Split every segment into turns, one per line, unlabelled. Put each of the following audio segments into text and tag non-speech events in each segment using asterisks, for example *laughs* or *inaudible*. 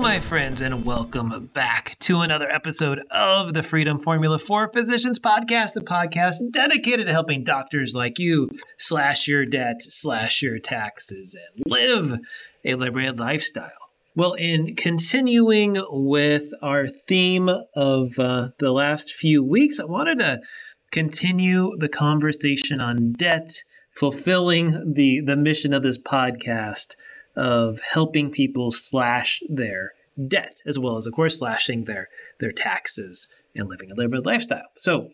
My friends, and welcome back to another episode of the Freedom Formula for Physicians podcast, a podcast dedicated to helping doctors like you slash your debts, slash your taxes, and live a liberated lifestyle. Well, in continuing with our theme of uh, the last few weeks, I wanted to continue the conversation on debt, fulfilling the, the mission of this podcast of helping people slash their debt, as well as, of course, slashing their, their taxes and living a liberated lifestyle. So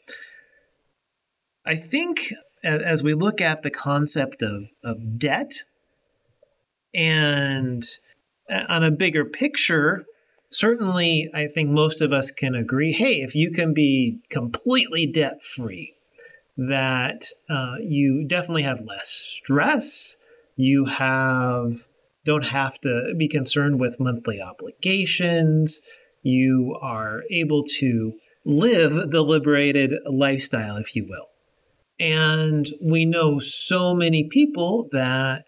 I think as we look at the concept of, of debt and on a bigger picture, certainly I think most of us can agree hey, if you can be completely debt free, that uh, you definitely have less stress, you have don't have to be concerned with monthly obligations. You are able to live the liberated lifestyle, if you will. And we know so many people that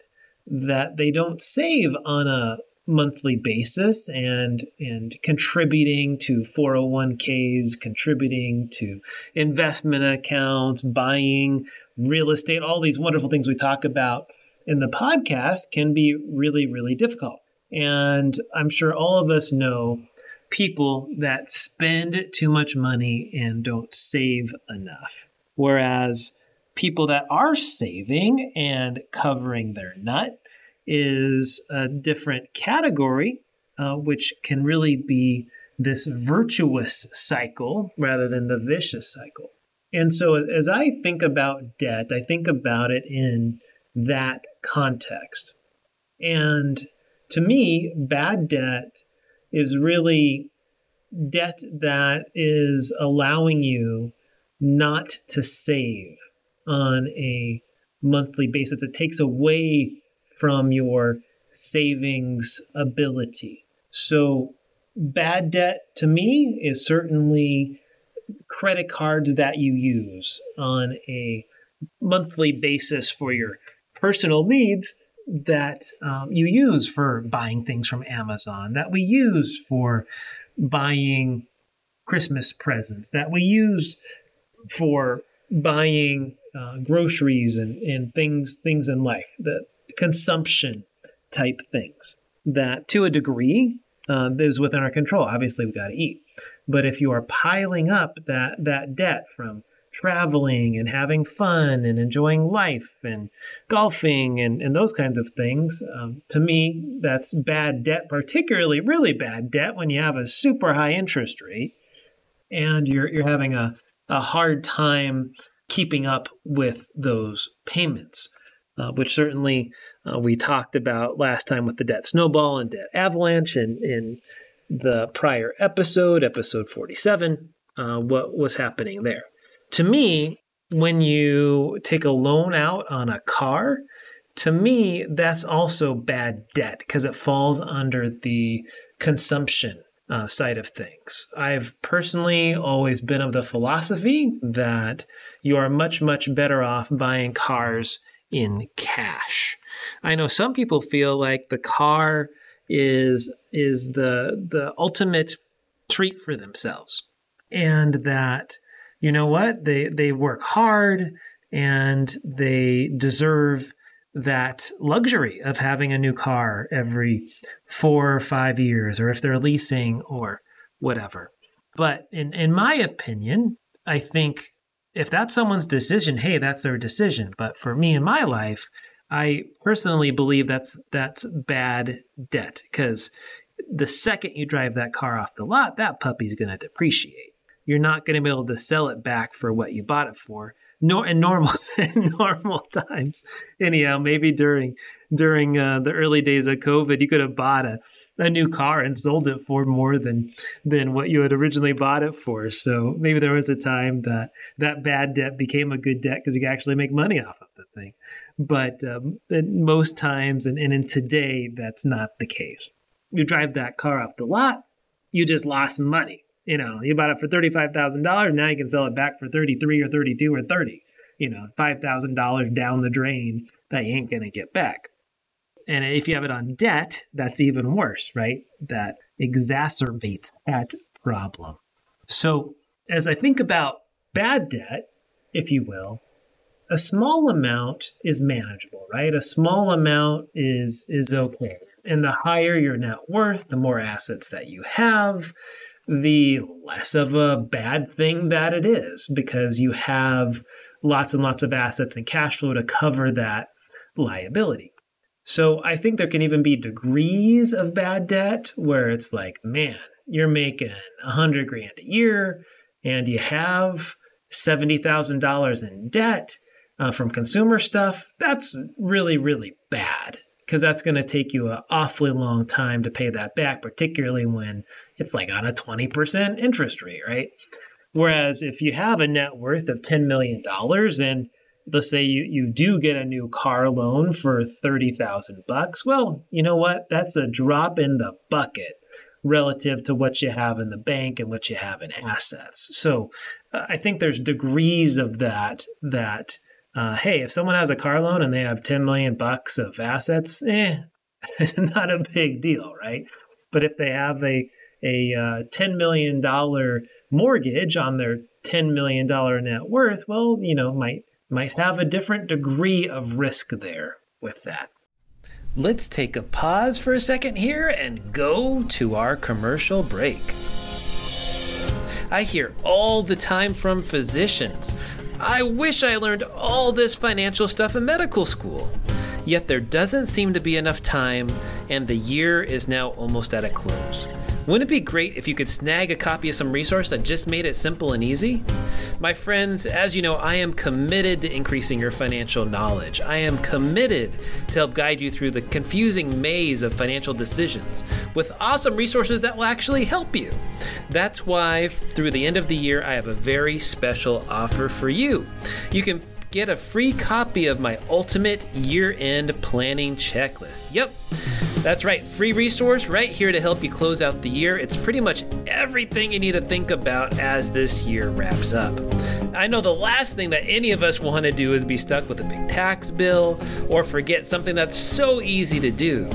that they don't save on a monthly basis and and contributing to 401ks, contributing to investment accounts, buying real estate, all these wonderful things we talk about in the podcast can be really, really difficult. And I'm sure all of us know people that spend too much money and don't save enough. Whereas people that are saving and covering their nut is a different category, uh, which can really be this virtuous cycle rather than the vicious cycle. And so as I think about debt, I think about it in that context. And to me, bad debt is really debt that is allowing you not to save on a monthly basis. It takes away from your savings ability. So, bad debt to me is certainly credit cards that you use on a monthly basis for your personal needs that um, you use for buying things from Amazon, that we use for buying Christmas presents, that we use for buying uh, groceries and, and things things in life, the consumption type things that to a degree uh, is within our control. Obviously, we've got to eat, but if you are piling up that that debt from traveling and having fun and enjoying life and golfing and, and those kinds of things. Um, to me, that's bad debt, particularly really bad debt when you have a super high interest rate and you're, you're having a, a hard time keeping up with those payments. Uh, which certainly uh, we talked about last time with the debt snowball and debt avalanche and in the prior episode, episode 47, uh, what was happening there to me, when you take a loan out on a car, to me, that's also bad debt because it falls under the consumption uh, side of things. I've personally always been of the philosophy that you are much, much better off buying cars in cash. I know some people feel like the car is is the the ultimate treat for themselves and that you know what? They they work hard and they deserve that luxury of having a new car every four or five years, or if they're leasing or whatever. But in, in my opinion, I think if that's someone's decision, hey, that's their decision. But for me in my life, I personally believe that's that's bad debt because the second you drive that car off the lot, that puppy's going to depreciate you're not going to be able to sell it back for what you bought it for. Nor in normal *laughs* normal times, anyhow, maybe during during uh, the early days of COVID, you could have bought a a new car and sold it for more than than what you had originally bought it for. So maybe there was a time that that bad debt became a good debt because you could actually make money off of the thing. But um, most times, and, and in today, that's not the case. You drive that car off the lot, you just lost money. You know, you bought it for thirty-five thousand dollars. Now you can sell it back for thirty-three or thirty-two or thirty. You know, five thousand dollars down the drain that you ain't gonna get back. And if you have it on debt, that's even worse, right? That exacerbates that problem. So, as I think about bad debt, if you will, a small amount is manageable, right? A small amount is is okay. And the higher your net worth, the more assets that you have, the less of a bad thing that it is because you have lots and lots of assets and cash flow to cover that liability. So I think there can even be degrees of bad debt where it's like, man, you're making a hundred grand a year and you have $70,000 in debt uh, from consumer stuff. That's really, really bad because that's going to take you an awfully long time to pay that back, particularly when it's like on a 20% interest rate, right? Whereas if you have a net worth of $10 million and let's say you, you do get a new car loan for 30,000 bucks. Well, you know what? That's a drop in the bucket relative to what you have in the bank and what you have in assets. So uh, I think there's degrees of that that uh, hey, if someone has a car loan and they have 10 million bucks of assets, eh, *laughs* not a big deal, right? But if they have a a uh, $10 million mortgage on their $10 million net worth, well, you know, might might have a different degree of risk there with that.
Let's take a pause for a second here and go to our commercial break. I hear all the time from physicians I wish I learned all this financial stuff in medical school. Yet there doesn't seem to be enough time, and the year is now almost at a close. Wouldn't it be great if you could snag a copy of some resource that just made it simple and easy? My friends, as you know, I am committed to increasing your financial knowledge. I am committed to help guide you through the confusing maze of financial decisions with awesome resources that will actually help you. That's why, through the end of the year, I have a very special offer for you. You can get a free copy of my ultimate year end planning checklist. Yep, that's right, free resource right here to help you close out the year. It's pretty much everything you need to think about as this year wraps up. I know the last thing that any of us want to do is be stuck with a big tax bill or forget something that's so easy to do,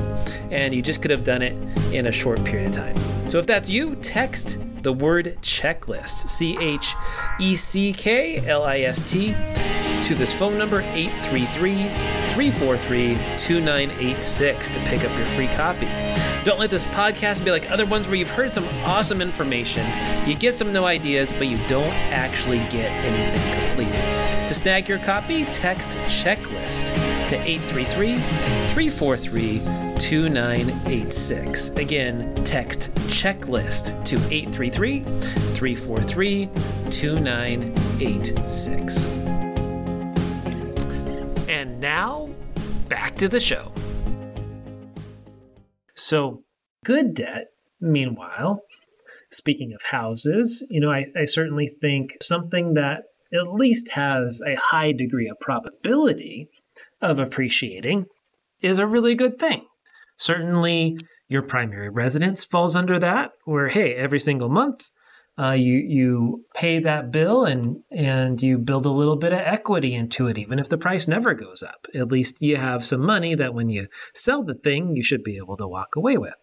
and you just could have done it in a short period of time. So if that's you, text the word checklist, C H E C K L I S T to this phone number 833 343 2986 to pick up your free copy. Don't let this podcast be like other ones where you've heard some awesome information, you get some new ideas, but you don't actually get anything completed. To snag your copy, text checklist to 833 343 2986. Again, text checklist to 833 343 2986. Now, back to the show.
So, good debt, meanwhile, speaking of houses, you know, I, I certainly think something that at least has a high degree of probability of appreciating is a really good thing. Certainly, your primary residence falls under that, where, hey, every single month uh, you you pay that bill and and you build a little bit of equity into it, even if the price never goes up. At least you have some money that when you sell the thing, you should be able to walk away with.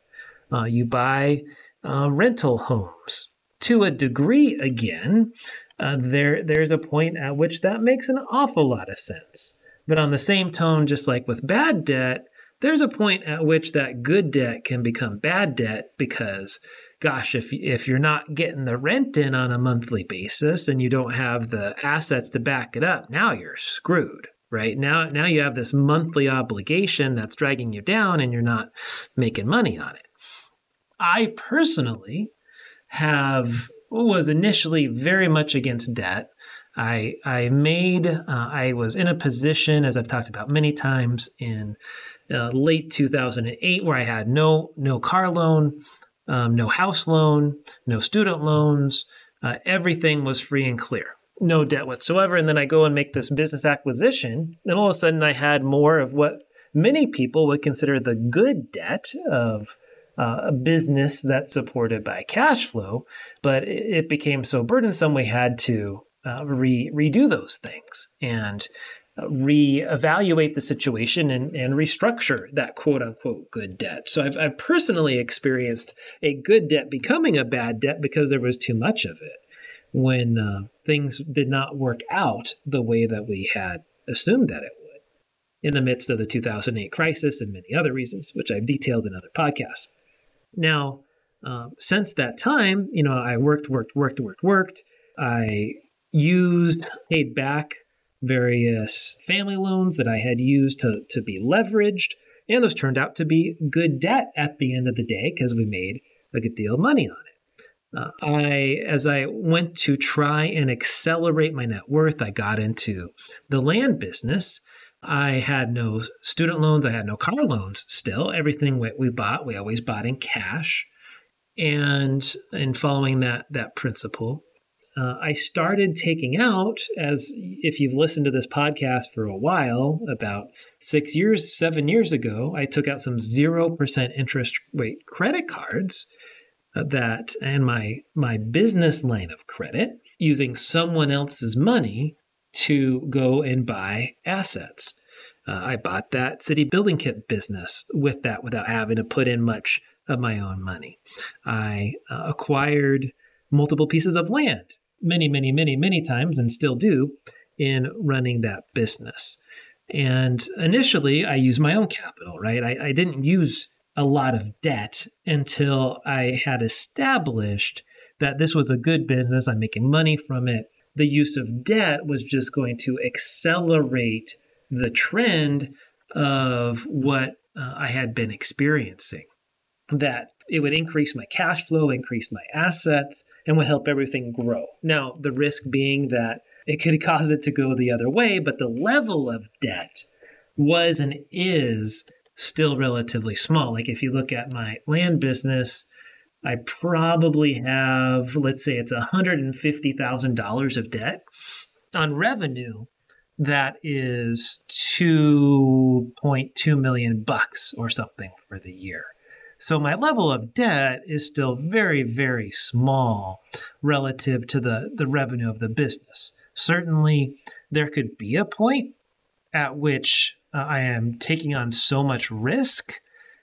Uh, you buy uh, rental homes to a degree. Again, uh, there there's a point at which that makes an awful lot of sense. But on the same tone, just like with bad debt, there's a point at which that good debt can become bad debt because gosh, if if you're not getting the rent in on a monthly basis and you don't have the assets to back it up, now you're screwed. Right now, now you have this monthly obligation that's dragging you down, and you're not making money on it. I personally have was initially very much against debt. I I made uh, I was in a position, as I've talked about many times, in uh, late 2008 where I had no no car loan, um, no house loan, no student loans. Uh, everything was free and clear, no debt whatsoever. And then I go and make this business acquisition, and all of a sudden I had more of what many people would consider the good debt of uh, a business that's supported by cash flow, but it, became so burdensome we had to uh, re- redo those things and reevaluate the situation and, and restructure that quote unquote good debt. So I've, I've personally experienced a good debt becoming a bad debt because there was too much of it when uh, things did not work out the way that we had assumed that it would in the midst of the 2008 crisis and many other reasons, which I've detailed in other podcasts. Now, um, since that time, you know, I worked, worked, worked, worked, worked. I used, paid back various family loans that I had used to, to be leveraged. And those turned out to be good debt at the end of the day because we made a good deal of money on it. Uh, I, as I went to try and accelerate my net worth, I got into the land business. I had no student loans. I had no car loans still. Everything we, we bought, we always bought in cash. And in following that, that principle, uh, I started taking out, as if you've listened to this podcast for a while, about six years, seven years ago, I took out some 0% interest rate credit cards that, and my, my business line of credit, using someone else's money to go and buy assets. Uh, I bought that city building kit business with that without having to put in much of my own money. I uh, acquired multiple pieces of land many, many, many, many times and still do in running that business. And initially, I used my own capital, right? I, I didn't use a lot of debt until I had established that this was a good business. I'm making money from it. The use of debt was just going to accelerate the trend of what uh, I had been experiencing. That it would increase my cash flow, increase my assets, and would help everything grow. Now, the risk being that it could *laughs* cause it to go the other way, but the level of debt was and is still relatively small. Like if you look at my land business, I probably have, let's say it's $150,000 of debt on revenue that is 2.2 million bucks or something for the year. So my level of debt is still very, very small relative to the, the revenue of the business. Certainly, there could be a point at which uh, I am taking on so much risk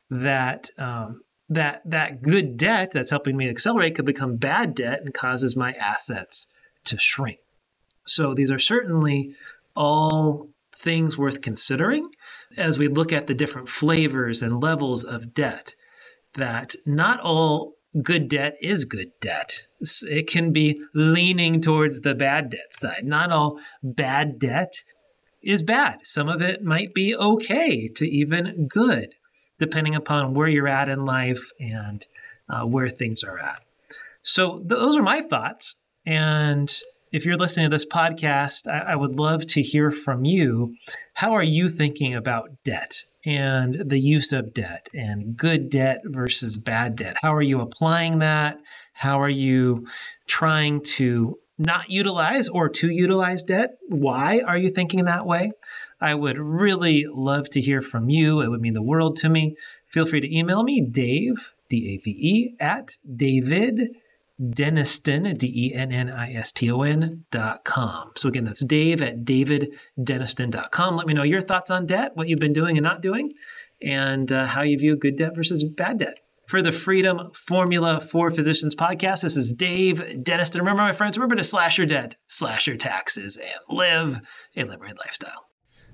that um, that that good debt that's helping me accelerate could become bad debt and causes my assets to shrink. So these are certainly all things worth considering as we look at the different flavors and levels of debt that not all good debt is good debt. It can be leaning towards the bad debt side. Not all bad debt is bad. Some of it might be okay to even good, depending upon where you're at in life and uh, where things are at. So, those are my thoughts. And if you're listening to this podcast, I, I would love to hear from you. How are you thinking about debt? And the use of debt and good debt versus bad debt. How are you applying that? How are you trying to not utilize or to utilize debt? Why are you thinking that way? I would really love to hear from you. It would mean the world to me. Feel free to email me, Dave, D A V E, at David Denniston, D E N N I S T O N dot com. So again, that's Dave at dot com. Let me know your thoughts on debt, what you've been doing and not doing, and uh, how you view good debt versus bad debt. For the Freedom Formula for Physicians podcast, this is Dave Denniston. Remember, my friends, remember to slash your debt, slash your taxes, and live a liberated lifestyle.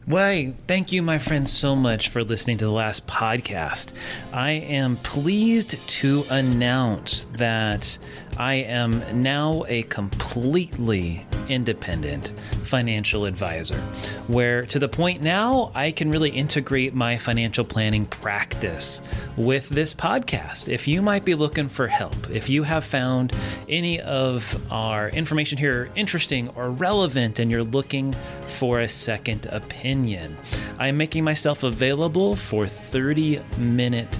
Why, thank you, my friends, so much for listening to the last podcast. I am pleased to announce that I am now a completely
independent financial advisor, where to the point now I can really integrate my financial planning practice with this podcast. If you might be looking for help, if you have found any of our information here interesting or relevant and you're looking for a second opinion, I am making myself available for 30 minute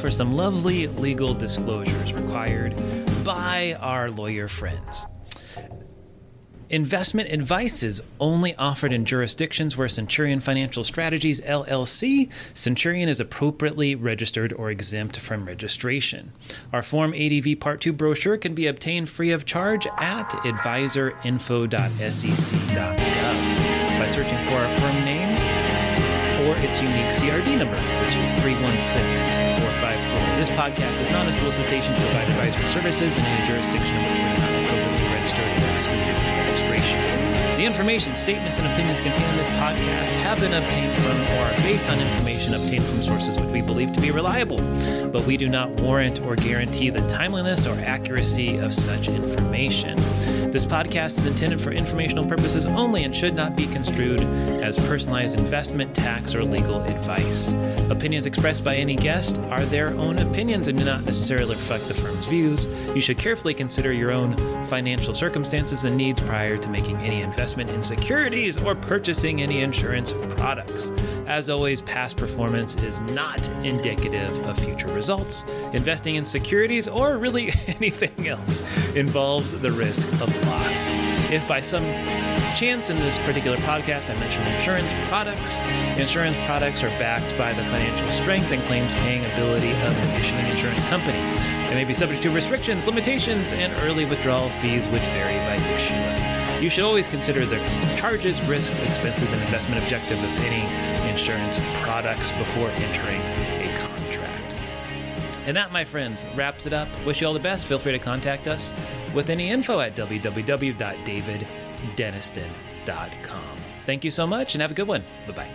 For some lovely legal disclosures required by our lawyer friends. Investment advice is only offered in jurisdictions where Centurion Financial Strategies LLC, Centurion is appropriately registered or exempt from registration. Our Form ADV Part 2 brochure can be obtained free of charge at adviserinfo.sec.gov by searching for our firm name or its unique CRD number, which is 316454. This podcast is not a solicitation to provide advisory services in any jurisdiction in which we are not appropriately registered or excluded from registration. The information, statements, and opinions contained in this podcast have been obtained from or are based on information obtained from sources which we believe to be reliable, but we do not warrant or guarantee the timeliness or accuracy of such information. This podcast is intended for informational purposes only and should not be construed as personalized investment, tax, or legal advice. Opinions expressed by any guest are their own opinions and do not necessarily reflect the firm's views. You should carefully consider your own financial circumstances and needs prior to making any investment in securities or purchasing any insurance products. As always, past performance is not indicative of future results. Investing in securities or really *laughs* anything else involves the risk of loss. If by some chance in this particular podcast I mentioned insurance products, insurance products are backed by the financial strength and claims paying ability of an issuing insurance company. They may be subject to restrictions, limitations, and early withdrawal fees which vary by issuer. You should always consider the charges, risks, expenses, and investment objective of any insurance products before entering. And that, my friends, wraps it up. Wish you all the best. Feel free to contact us with any info at www.daviddenniston.com. Thank you so much and have a good one. Bye bye.